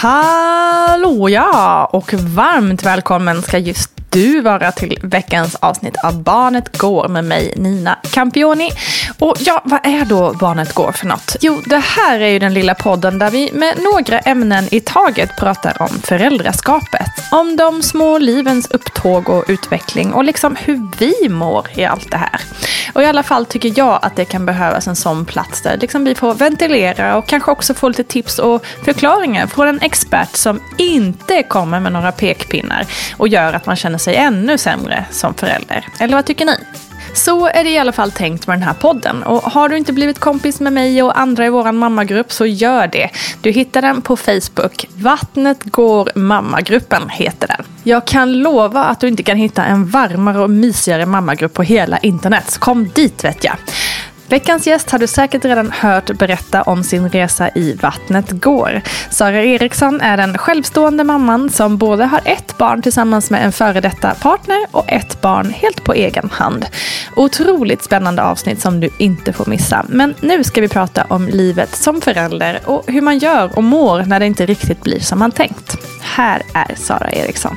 Hallå ja! Och varmt välkommen ska just du vara till veckans avsnitt av Barnet Går med mig Nina Campioni. Och ja, vad är då Barnet Går för något? Jo, det här är ju den lilla podden där vi med några ämnen i taget pratar om föräldraskapet. Om de små livens upptåg och utveckling och liksom hur vi mår i allt det här. Och i alla fall tycker jag att det kan behövas en sån plats där liksom vi får ventilera och kanske också få lite tips och förklaringar från en expert som inte kommer med några pekpinnar och gör att man känner sig ännu sämre som förälder. Eller vad tycker ni? Så är det i alla fall tänkt med den här podden. Och har du inte blivit kompis med mig och andra i vår mammagrupp så gör det. Du hittar den på Facebook. Vattnet går mammagruppen heter den. Jag kan lova att du inte kan hitta en varmare och mysigare mammagrupp på hela internet. Så kom dit vet jag. Veckans gäst har du säkert redan hört berätta om sin resa i Vattnet går. Sara Eriksson är den självstående mamman som både har ett barn tillsammans med en före detta partner och ett barn helt på egen hand. Otroligt spännande avsnitt som du inte får missa. Men nu ska vi prata om livet som förälder och hur man gör och mår när det inte riktigt blir som man tänkt. Här är Sara Eriksson.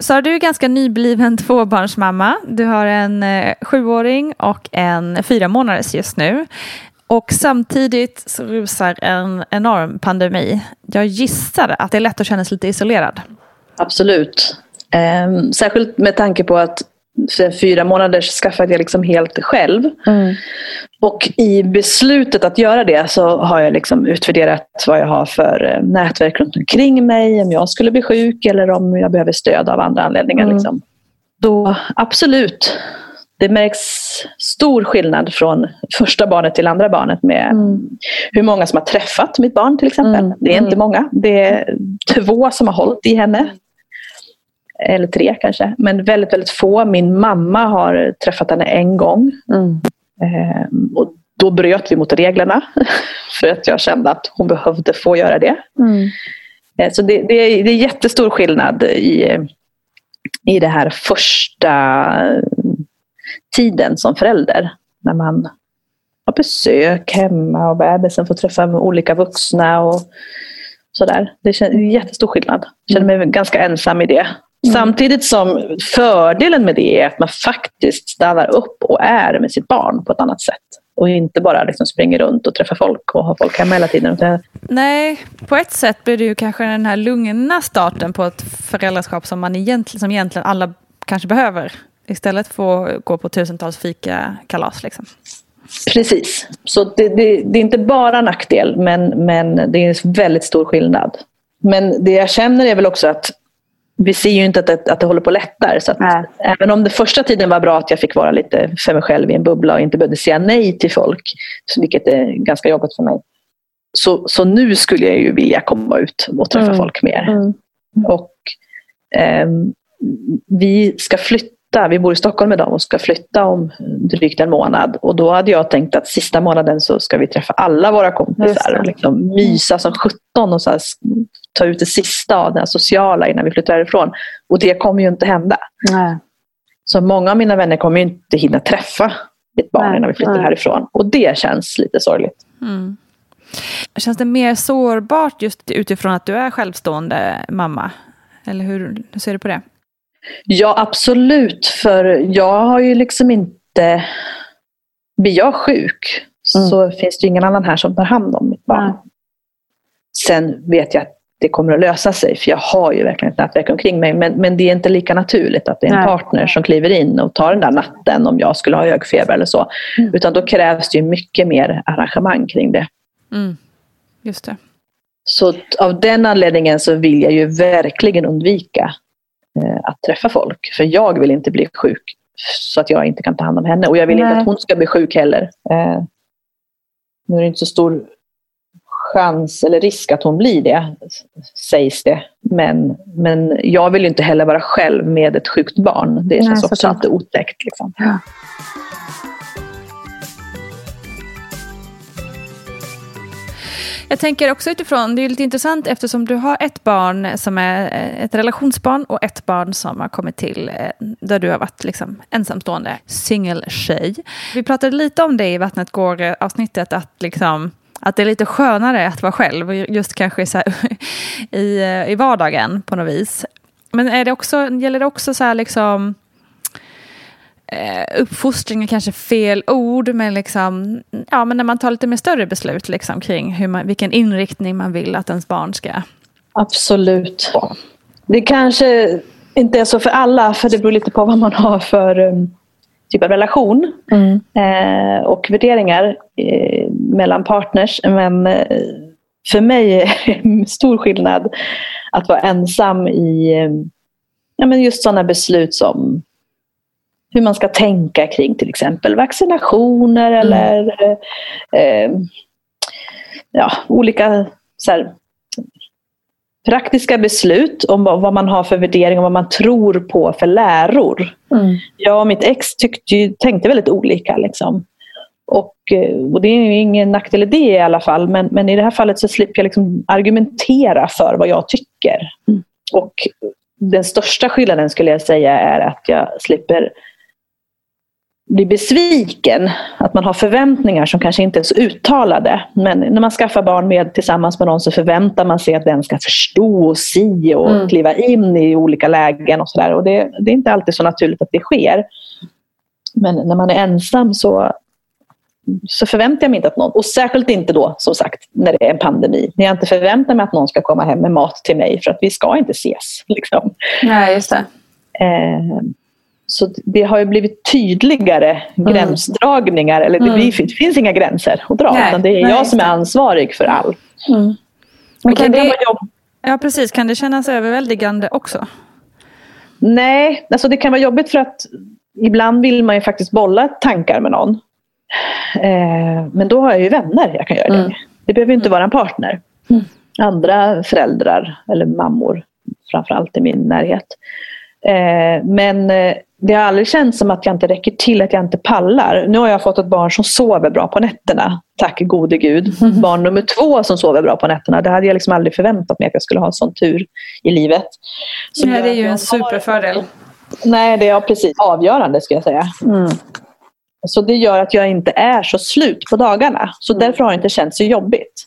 Så du är ganska nybliven tvåbarnsmamma. Du har en eh, sjuåring och en fyra månaders just nu. Och samtidigt så rusar en enorm pandemi. Jag gissar att det är lätt att känna sig lite isolerad. Absolut. Eh, särskilt med tanke på att fyra månader skaffade jag liksom helt själv. Mm. Och i beslutet att göra det så har jag liksom utvärderat vad jag har för eh, nätverk runt omkring mig, om jag skulle bli sjuk eller om jag behöver stöd av andra anledningar. Mm. Liksom. Då absolut, det märks stor skillnad från första barnet till andra barnet med mm. hur många som har träffat mitt barn till exempel. Mm. Det är inte mm. många. Det är två som har hållit i henne. Eller tre kanske. Men väldigt, väldigt få. Min mamma har träffat henne en gång. Mm. Ehm, och då bröt vi mot reglerna. För att jag kände att hon behövde få göra det. Mm. Ehm, så det, det, är, det är jättestor skillnad i, i det här första tiden som förälder. När man har besök hemma och bebisen får träffa olika vuxna. Och Sådär. Det är jättestor skillnad. Jag känner mig ganska ensam i det. Mm. Samtidigt som fördelen med det är att man faktiskt stannar upp och är med sitt barn på ett annat sätt. Och inte bara liksom springer runt och träffar folk och har folk hemma hela tiden. Nej, på ett sätt blir det ju kanske den här lugna starten på ett föräldraskap som, man egentligen, som egentligen alla kanske behöver. Istället för att gå på tusentals fika-kalas. Liksom. Precis. Så det, det, det, är inte bara nackdel, men, men det är en väldigt stor skillnad. Men det jag känner är väl också att vi ser ju inte att det, att det håller på att lätta. Så att även om det första tiden var bra att jag fick vara lite för mig själv i en bubbla och inte behövde säga nej till folk, vilket är ganska jobbigt för mig. Så, så nu skulle jag ju vilja komma ut och träffa mm. folk mer. Mm. Och eh, Vi ska flytta. Vi bor i Stockholm med dem och ska flytta om drygt en månad. Och då hade jag tänkt att sista månaden så ska vi träffa alla våra kompisar och liksom mysa som 17 och så ta ut det sista av det sociala innan vi flyttar härifrån. Och det kommer ju inte hända. Nej. Så många av mina vänner kommer inte hinna träffa ett barn nej, innan vi flyttar nej. härifrån. Och det känns lite sorgligt. Mm. Känns det mer sårbart just utifrån att du är självstående mamma? Eller hur, hur ser du på det? Ja, absolut. För jag har ju liksom inte... Blir jag sjuk mm. så finns det ingen annan här som tar hand om mitt barn. Mm. Sen vet jag att det kommer att lösa sig, för jag har ju verkligen ett nätverk omkring mig. Men, men det är inte lika naturligt att det är en Nej. partner som kliver in och tar den där natten om jag skulle ha hög feber eller så. Mm. Utan då krävs det ju mycket mer arrangemang kring det. Mm. Just det. Så av den anledningen så vill jag ju verkligen undvika Eh, att träffa folk. För jag vill inte bli sjuk så att jag inte kan ta hand om henne. Och jag vill Nej. inte att hon ska bli sjuk heller. Eh, nu är det inte så stor chans eller risk att hon blir det, sägs det. Men, men jag vill inte heller vara själv med ett sjukt barn. Det känns också lite otäckt. Liksom. Ja. Jag tänker också utifrån, det är lite intressant eftersom du har ett barn som är eh, ett relationsbarn och ett barn som har kommit till eh, där du har varit liksom ensamstående singeltjej. Vi pratade lite om det i Vattnet går-avsnittet, att liksom att det är lite skönare att vara själv, just kanske så i, eh, i vardagen på något vis. Men är det också, gäller det också så här liksom eh, uppfostring är kanske fel ord, men, liksom, ja, men när man tar lite mer större beslut liksom, kring hur man, vilken inriktning man vill att ens barn ska Absolut. Det kanske inte är så för alla, för det beror lite på vad man har för um, typ av relation mm. eh, och värderingar eh, mellan partners. Men eh, för mig är det stor skillnad att vara ensam i eh, ja, men just sådana beslut som hur man ska tänka kring till exempel vaccinationer mm. eller eh, ja, olika så här, praktiska beslut om vad man har för värdering och vad man tror på för läror. Mm. Jag och mitt ex tyckte, tänkte väldigt olika. Liksom. Och, eh, och, det är ingen nackdel i det i alla fall, men, men i det här fallet så slipper jag liksom argumentera för vad jag tycker. Mm. Och den största skillnaden skulle jag säga är att jag slipper blir besviken. Att man har förväntningar som kanske inte är så uttalade. Men när man skaffar barn med, tillsammans med någon så förväntar man sig att den ska förstå och si och mm. kliva in i olika lägen. och, så där. och det, det, är inte alltid så naturligt att det sker. Men när man är ensam så, så förväntar jag mig inte att någon, och särskilt inte då som sagt när det är en pandemi. När jag inte förväntar mig att någon ska komma hem med mat till mig för att vi ska inte ses. Liksom. Nej, just det. Eh, så det har ju blivit tydligare mm. gränsdragningar. Eller det, mm. det, finns inga gränser att dra. Nej, utan det är nej, jag som är ansvarig för allt. Mm. Men kan det, ja, precis. Kan det kännas överväldigande också? Nej, alltså det kan vara jobbigt för att ibland vill man ju faktiskt bolla tankar med någon. Eh, men då har jag ju vänner jag kan göra det mm. Det behöver inte mm. vara en partner. Mm. Andra föräldrar eller mammor framförallt i min närhet. Eh, men eh, det har aldrig känts som att jag inte räcker till, att jag inte pallar. Nu har jag fått ett barn som sover bra på nätterna. Tack gode gud. Mm. Barn nummer två som sover bra på nätterna. Det hade jag liksom aldrig förväntat mig att jag skulle ha en sån tur i livet. Så Nej, det är ju en superfördel. Nej, det är precis avgörande ska jag säga. Mm. Så det gör att jag inte är så slut på dagarna. Så mm. därför har det inte känts så jobbigt.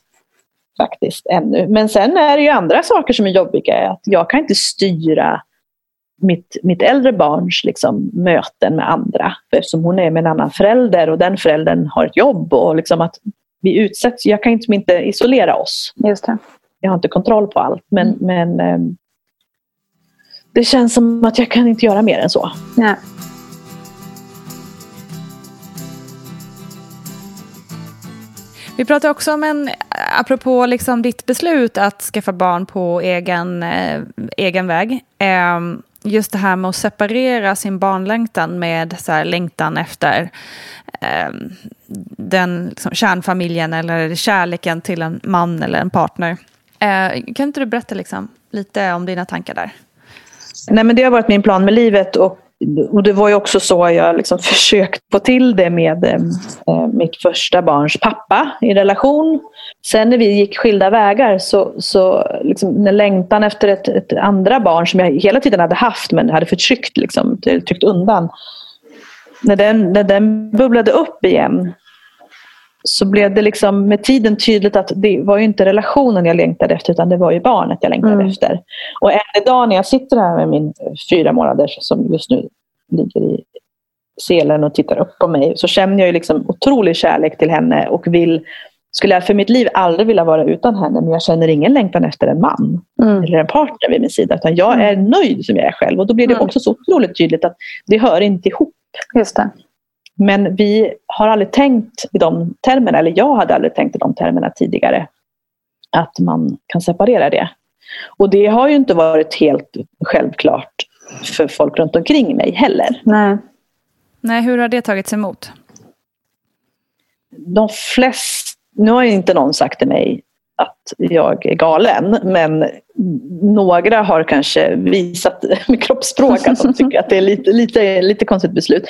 faktiskt ännu. Men sen är det ju andra saker som är jobbiga. Att jag kan inte styra mitt, mitt äldre barns liksom, möten med andra. Eftersom hon är med en annan förälder och den föräldern har ett jobb. Och liksom att vi utsätts, jag kan inte, inte isolera oss. Just det. Jag har inte kontroll på allt. Men, mm. men eh, det känns som att jag kan inte göra mer än så. Nej. Vi pratar också om en, apropå liksom ditt beslut att skaffa barn på egen, eh, egen väg. Eh, just det här med att separera sin barnlängtan med så här, längtan efter eh, den liksom, kärnfamiljen eller kärleken till en man eller en partner. Eh, kan inte du berätta liksom, lite om dina tankar där? Nej, men det har varit min plan med livet och, och det var ju också så jag liksom försökt få till det med eh, eh, mitt första barns pappa i relation. Sen när vi gick skilda vägar så, så liksom, när längtan efter ett, ett, andra barn som jag hela tiden hade haft men hade förtryckt, liksom, tryckt undan. När den, när den bubblade upp igen så blev det liksom med tiden tydligt att det var ju inte relationen jag längtade efter utan det var ju barnet jag längtade mm. efter. Och än idag när jag sitter här med min fyra månaders som just nu ligger i selen och tittar upp på mig så känner jag ju liksom otrolig kärlek till henne och vill skulle jag för mitt liv aldrig vilja vara utan henne men jag känner ingen längtan efter en man mm. eller en partner vid min sida utan jag är mm. nöjd som jag är själv och då blir det mm. också så otroligt tydligt att det hör inte ihop. Just det. Men vi har aldrig tänkt i de termerna, eller jag hade aldrig tänkt i de termerna tidigare, att man kan separera det. Och det har ju inte varit helt självklart för folk runt omkring mig heller. Nej. Nej, hur har det tagits emot? De flesta, nu har inte någon sagt till mig att jag är galen, men några har kanske visat med kroppsspråk att de tycker att det är lite, lite, lite konstigt beslut.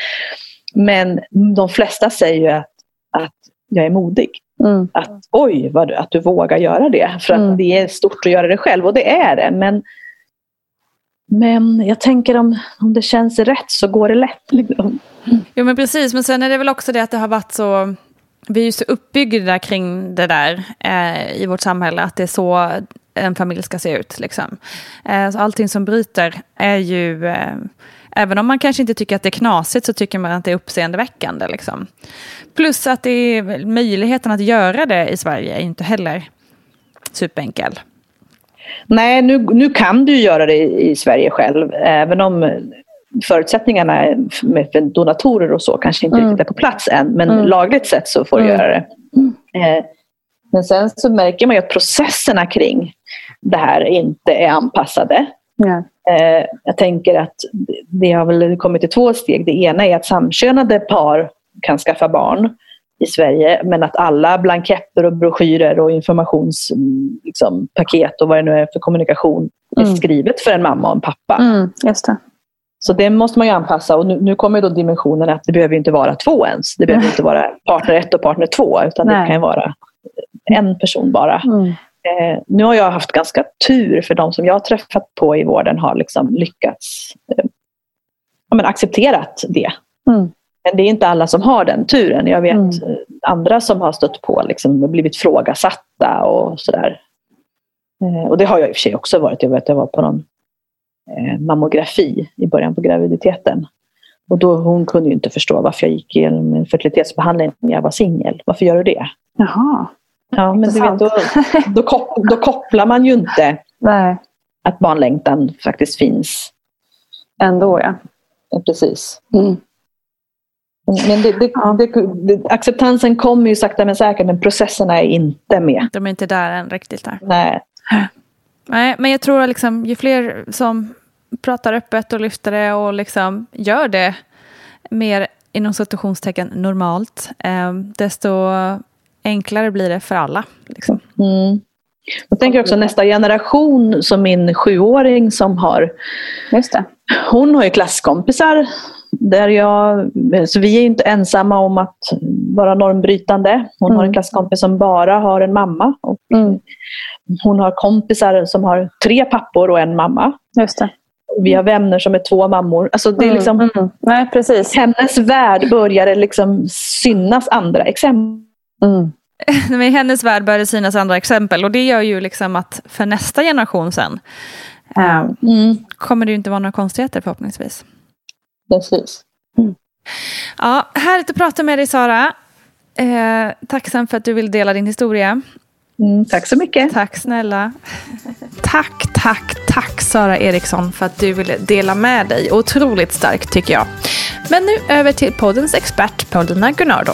Men de flesta säger ju att, att jag är modig. Mm. Att oj, vad, att du vågar göra det. För att mm. det är stort att göra det själv och det är det. Men, men jag tänker om, om det känns rätt så går det lätt. Liksom. Jo men precis, men sen är det väl också det att det har varit så vi är ju så uppbyggda kring det där eh, i vårt samhälle, att det är så en familj ska se ut. Liksom. Eh, så allting som bryter är ju eh, Även om man kanske inte tycker att det är knasigt så tycker man att det är uppseendeväckande. Liksom. Plus att det är, möjligheten att göra det i Sverige är inte heller superenkel. Nej, nu, nu kan du göra det i, i Sverige själv. Även om förutsättningarna med donatorer och så kanske inte mm. riktigt är på plats än. Men mm. lagligt sett så får du mm. göra det. Eh, men sen så märker man ju att processerna kring det här inte är anpassade. Eh, jag tänker att det har väl kommit i två steg. Det ena är att samkönade par kan skaffa barn i Sverige men att alla blanketter och broschyrer och informationspaket liksom, och vad det nu är för kommunikation mm. är skrivet för en mamma och en pappa. Mm, det. Så det måste man ju anpassa och nu, nu kommer då dimensionen att det behöver inte vara två ens. Det behöver inte vara partner ett och partner två utan Nej. det kan vara en person bara. Mm. Eh, nu har jag haft ganska tur för de som jag har träffat på i vården har liksom lyckats eh, ja, men accepterat det. Mm. Men det är inte alla som har den turen. Jag vet mm. Andra som har stött på liksom, blivit frågasatta och sådär. Eh, och det har jag i och för sig också varit. Jag vet jag var på någon eh, mammografi i början på graviditeten. Och då, hon kunde ju inte förstå varför jag gick igenom en fertilitetsbehandling när jag var singel. Varför gör du det? Jaha. Ja, men du vet, då, då, kopplar, då, kopplar man ju inte Nej. att barnlängtan faktiskt finns. Ändå ja. Precis. Mm. Men det, det, ja. det, acceptansen kommer ju sakta men säkert men processerna är inte med. De är inte där än riktigt. Där. Nej. Nej, men jag tror att liksom, ju fler som pratar öppet och lyfter det och liksom gör det mer inom situationstecken normalt, eh, desto enklare blir det för alla. Liksom. Mm. Jag tänker också nästa generation som min sjuåring som har. Hon har ju klasskompisar. Där jag, så vi är inte ensamma om att vara normbrytande. Hon mm. har en mm. klasskompis som bara har en mamma. Och mm. Hon har kompisar som har tre pappor och en mamma. Just det. Vi har vänner som är två mammor. Alltså det är mm, liksom, mm. Nej, precis. Hennes värld börjar liksom synas andra exempel Mm. i hennes värld börjar det synas andra exempel. Och det gör ju liksom att för nästa generation sen eh, Mm. kommer det ju inte vara några konstigheter förhoppningsvis. Precis. Ja, härligt att prata med dig Sara. Eh, tacksam för att du vill dela din historia. Mm, tack så mycket. Tack snälla. Tack, tack, tack Sara Eriksson för att du ville dela med dig. Otroligt starkt tycker jag. Men nu över till poddens expert Paulina Gunnardo.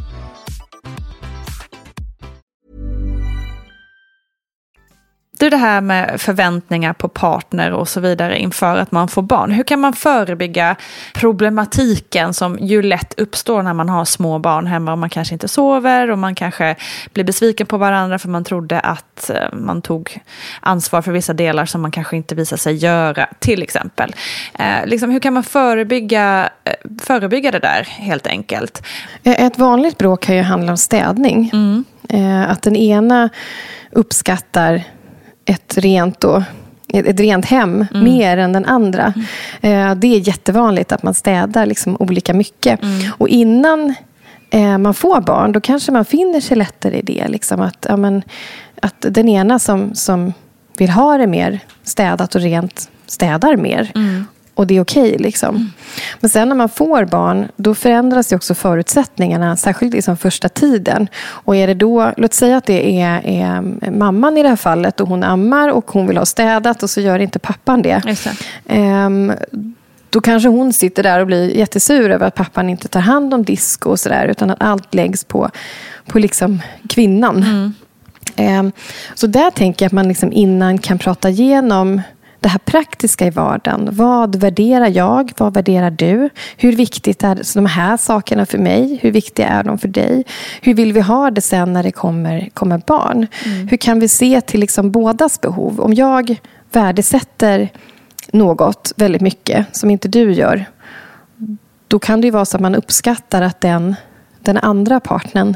Du, det här med förväntningar på partner och så vidare inför att man får barn. Hur kan man förebygga problematiken som ju lätt uppstår när man har små barn hemma och man kanske inte sover och man kanske blir besviken på varandra för man trodde att eh, man tog ansvar för vissa delar som man kanske inte visar sig göra, till exempel. Eh, liksom, hur kan man förebygga, eh, förebygga det där helt enkelt? Ett vanligt bråk kan ju handla om städning. Mm. Eh, Att den ena uppskattar ett rent, och, ett rent hem Mm. mer än den andra. Eh, Det är jättevanligt att man städar liksom olika mycket. Mm. Och innan eh, man får barn, då kanske man finner sig lättare i det. Liksom att, ja, men, att den ena som, som vill ha det mer städat och rent städar mer. Mm. Och det är okej. liksom. Men sen när man får barn, då förändras ju också förutsättningarna. Särskilt liksom första tiden. Och är det då, låt säga att det är, är mamman i det här fallet och hon ammar och hon vill ha städat och så gör inte pappan det. Ehm, då kanske hon sitter där och blir jättesur över att pappan inte tar hand om disk och sådär. Utan att allt läggs på, på liksom kvinnan. Ehm, så där tänker jag att man liksom innan kan prata igenom det här praktiska i vardagen. Vad värderar jag? Vad värderar du? Hur viktigt är de här sakerna för mig? Hur viktiga är de för dig? Hur vill vi ha det sen när det kommer, kommer barn? Hur kan vi se till liksom bådas behov? Om jag värdesätter något väldigt mycket som inte du gör då kan det ju vara så att man uppskattar att den, den andra partnern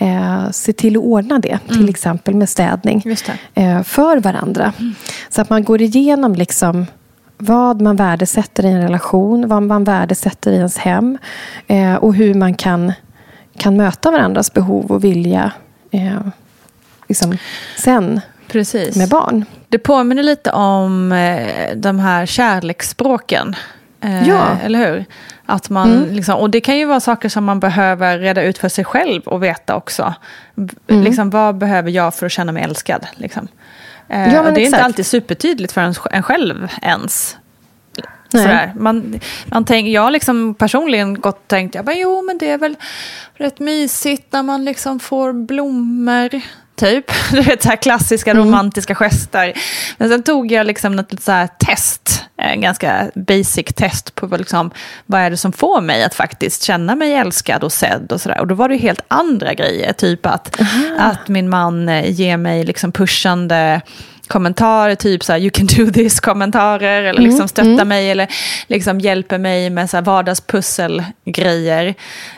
eh, ser till att ordna det. Till exempel med städning. Eh, för varandra. Så att man går igenom liksom vad man värdesätter i en relation, vad man värdesätter i ens hem eh, och hur man kan, kan möta varandras behov och vilja eh, liksom, sen Precis. med barn. Det påminner lite om eh, de här kärleksspråken. Eh, Ja. Eller hur? Att man, Mm. liksom, och det kan ju vara saker som man behöver reda ut för sig själv och veta också. Mm. Liksom, vad behöver jag för att känna mig älskad? Liksom. Eh, Ja, det är inte exakt. alltid supertydligt för en, en själv ens. Sådär. Man, man tänk, jag har liksom personligen gått och tänkt, jag bara, jo men det är väl rätt mysigt när man liksom får blommor. Typ, du vet så här klassiska Mm. romantiska gester. Men sen tog jag liksom ett litet så här test, en ganska basic test på liksom, vad är det som får mig att faktiskt känna mig älskad och sedd och sådär. Och då var det ju helt andra grejer, typ att, att min man eh, ger mig liksom pushande kommentarer, typ så här, you can do this-kommentarer, eller liksom stöttar mig, eller liksom hjälper mig med så här vardagspusselgrejer.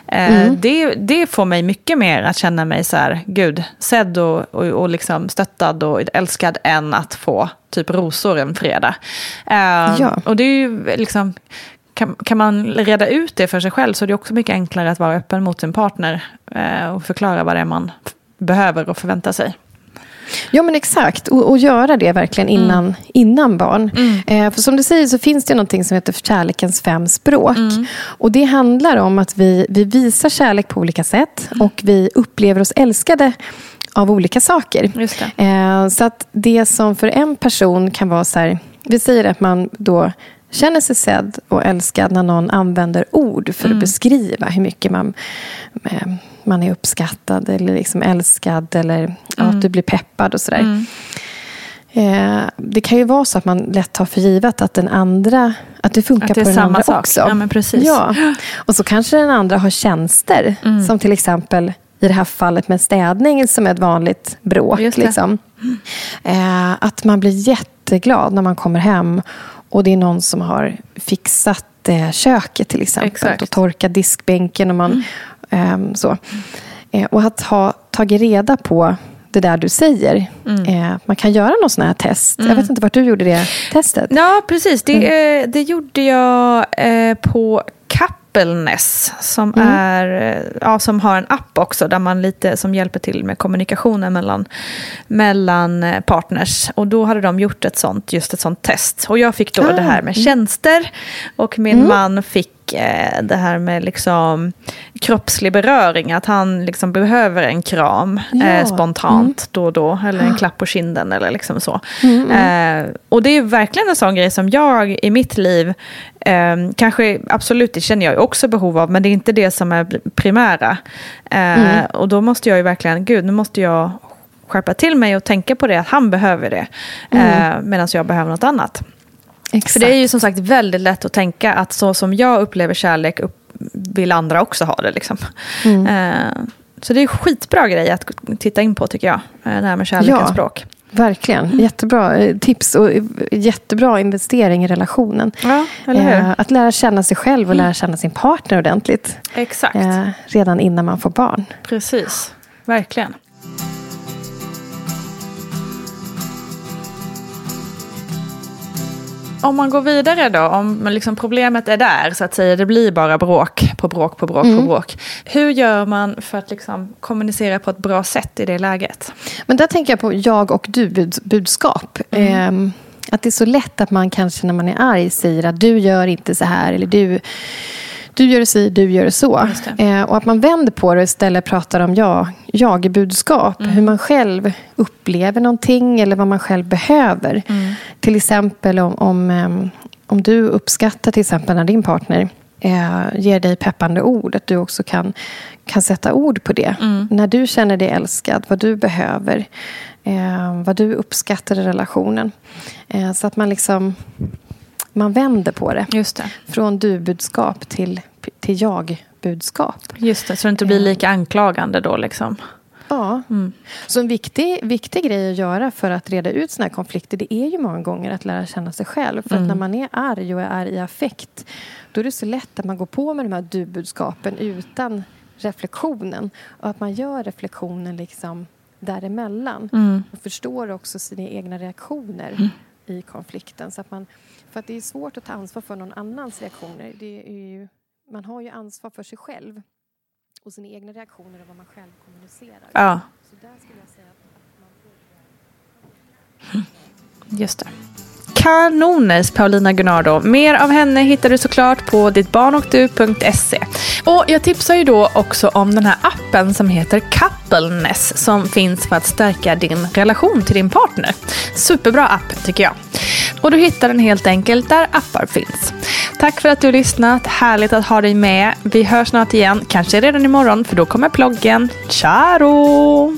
Eh, det, det får mig mycket mer att känna mig så här, gud, sedd och, och, och liksom stöttad och älskad än att få typ rosor en fredag. Eh, Ja. Och det är ju liksom, kan, kan man reda ut det för sig själv så är det också mycket enklare att vara öppen mot sin partner eh, och förklara vad det är man behöver och förväntar sig. Ja, men exakt. Och, och göra det verkligen innan, innan barn. Eh, för som du säger så finns det någonting som heter kärlekens fem språk. Och det handlar om att vi, vi visar kärlek på olika sätt och vi upplever oss älskade av olika saker. Eh, så att det som för en person kan vara så här, vi säger att man då känner sig sedd och älskad när någon använder ord för att beskriva hur mycket man, eh, man är uppskattad eller liksom älskad eller ja, att du blir peppad och sådär. Eh, det kan ju vara så att man lätt tar för givet att den andra att det funkar Att det på den samma andra sak. också. Ja, men precis. Ja. Och så kanske den andra har tjänster som till exempel i det här fallet med städning som är ett vanligt bråk. Liksom. Eh, att man blir jätteglad när man kommer hem och det är någon som har fixat eh, köket till exempel Exakt. Mm. och torkat diskbänken. Och, man, ehm, så. Eh, och att ha tagit reda på det där du säger. Mm. Eh, man kan göra någon sån här test. Jag vet inte vart du gjorde det testet. Ja, precis. Det, eh, det gjorde jag på Coupleness som, är, eh, ja, som har en app också där man lite som hjälper till med kommunikationen mellan, mellan partners. Och då hade de gjort ett sånt, just ett sånt test. Och jag fick då Ah, det här med tjänster och min man fick det här med liksom kroppslig beröring, att han liksom behöver en kram Ja. eh, spontant då och då, eller en klapp på kinden eller liksom så. Mm, Eh, och det är verkligen en sån grej som jag i mitt liv, eh, kanske absolut det känner jag också behov av, men det är inte det som är primära. Eh, Mm. Och då måste jag ju verkligen, gud nu måste jag skärpa till mig och tänka på det, att han behöver det, Mm. eh, medan jag behöver något annat. Exakt. För det är ju som sagt väldigt lätt att tänka att så som jag upplever kärlek upp, vill andra också ha det. Liksom. Mm. Eh, så det är skitbra grej att titta in på tycker jag. eh, Det här med kärlekens Ja. språk. Verkligen. Jättebra eh, tips och eh, jättebra investering i relationen. Ja, eller hur? Att lära känna sig själv och lära känna sin partner ordentligt. Exakt. Redan innan man får barn. Precis. Verkligen. Om man går vidare då, om liksom problemet är där, så att säga, det blir bara bråk på bråk på bråk på bråk. Hur gör man för att liksom kommunicera på ett bra sätt i det läget? Men där tänker jag på jag och du-budskap. Mm. Eh, att det är så lätt att man kanske när man är arg säger att du gör inte så här. Eller du, du gör si, du gör så. Just det. Eh, och att man vänder på det och istället pratar om jag, jag-budskap. Mm. Hur man själv upplever någonting eller vad man själv behöver. Mm. Till exempel om, om, om du uppskattar till exempel när din partner eh, ger dig peppande ord. Att du också kan, kan sätta ord på det. Mm. När du känner dig älskad, vad du behöver. Eh, vad du uppskattar i relationen. Eh, så att man liksom man vänder på det. Just det. Från du-budskap till, till jag-budskap. Just det, så det inte blir lika anklagande då liksom. Ja. Så en viktig, viktig grej att göra för att reda ut såna här konflikter det är ju många gånger att lära känna sig själv. För att när man är arg och är i affekt då är det så lätt att man går på med de här du-budskapen utan reflektionen. Och att man gör reflektionen liksom däremellan. Och förstår också sina egna reaktioner i konflikten. Så att man, för att det är svårt att ta ansvar för någon annans reaktioner. Det är ju, man har ju ansvar för sig själv och sina egna reaktioner och vad man själv kommunicerar. Ja. Så där skulle jag säga att man Just det. Kanoners Paulina Gunnardo. Mer av henne hittar du såklart på dittbarnochdu.se. Och jag tipsar ju då också om den här appen som heter Coupleness som finns för att stärka din relation till din partner. Superbra app tycker jag. Och du hittar den helt enkelt där appar finns. Tack för att du har lyssnat. Härligt att ha dig med. Vi hörs snart igen, kanske redan imorgon för då kommer ploggen. Ciao!